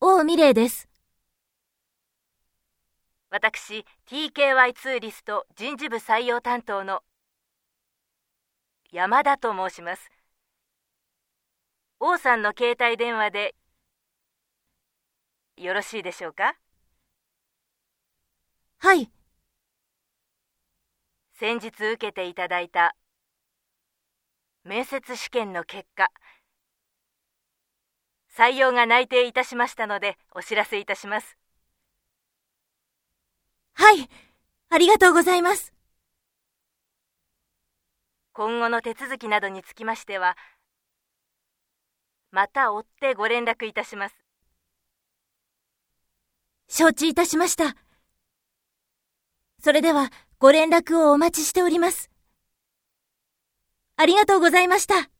王美玲です。私、TKY ツーリスト人事部採用担当の山田と申します。王さんの携帯電話でよろしいでしょうか？はい。先日受けていただいた面接試験の結果、採用が内定いたしましたのでお知らせいたします。はい、ありがとうございます。今後の手続きなどにつきましては、また追ってご連絡いたします。承知いたしました。それでは、ご連絡をお待ちしております。ありがとうございました。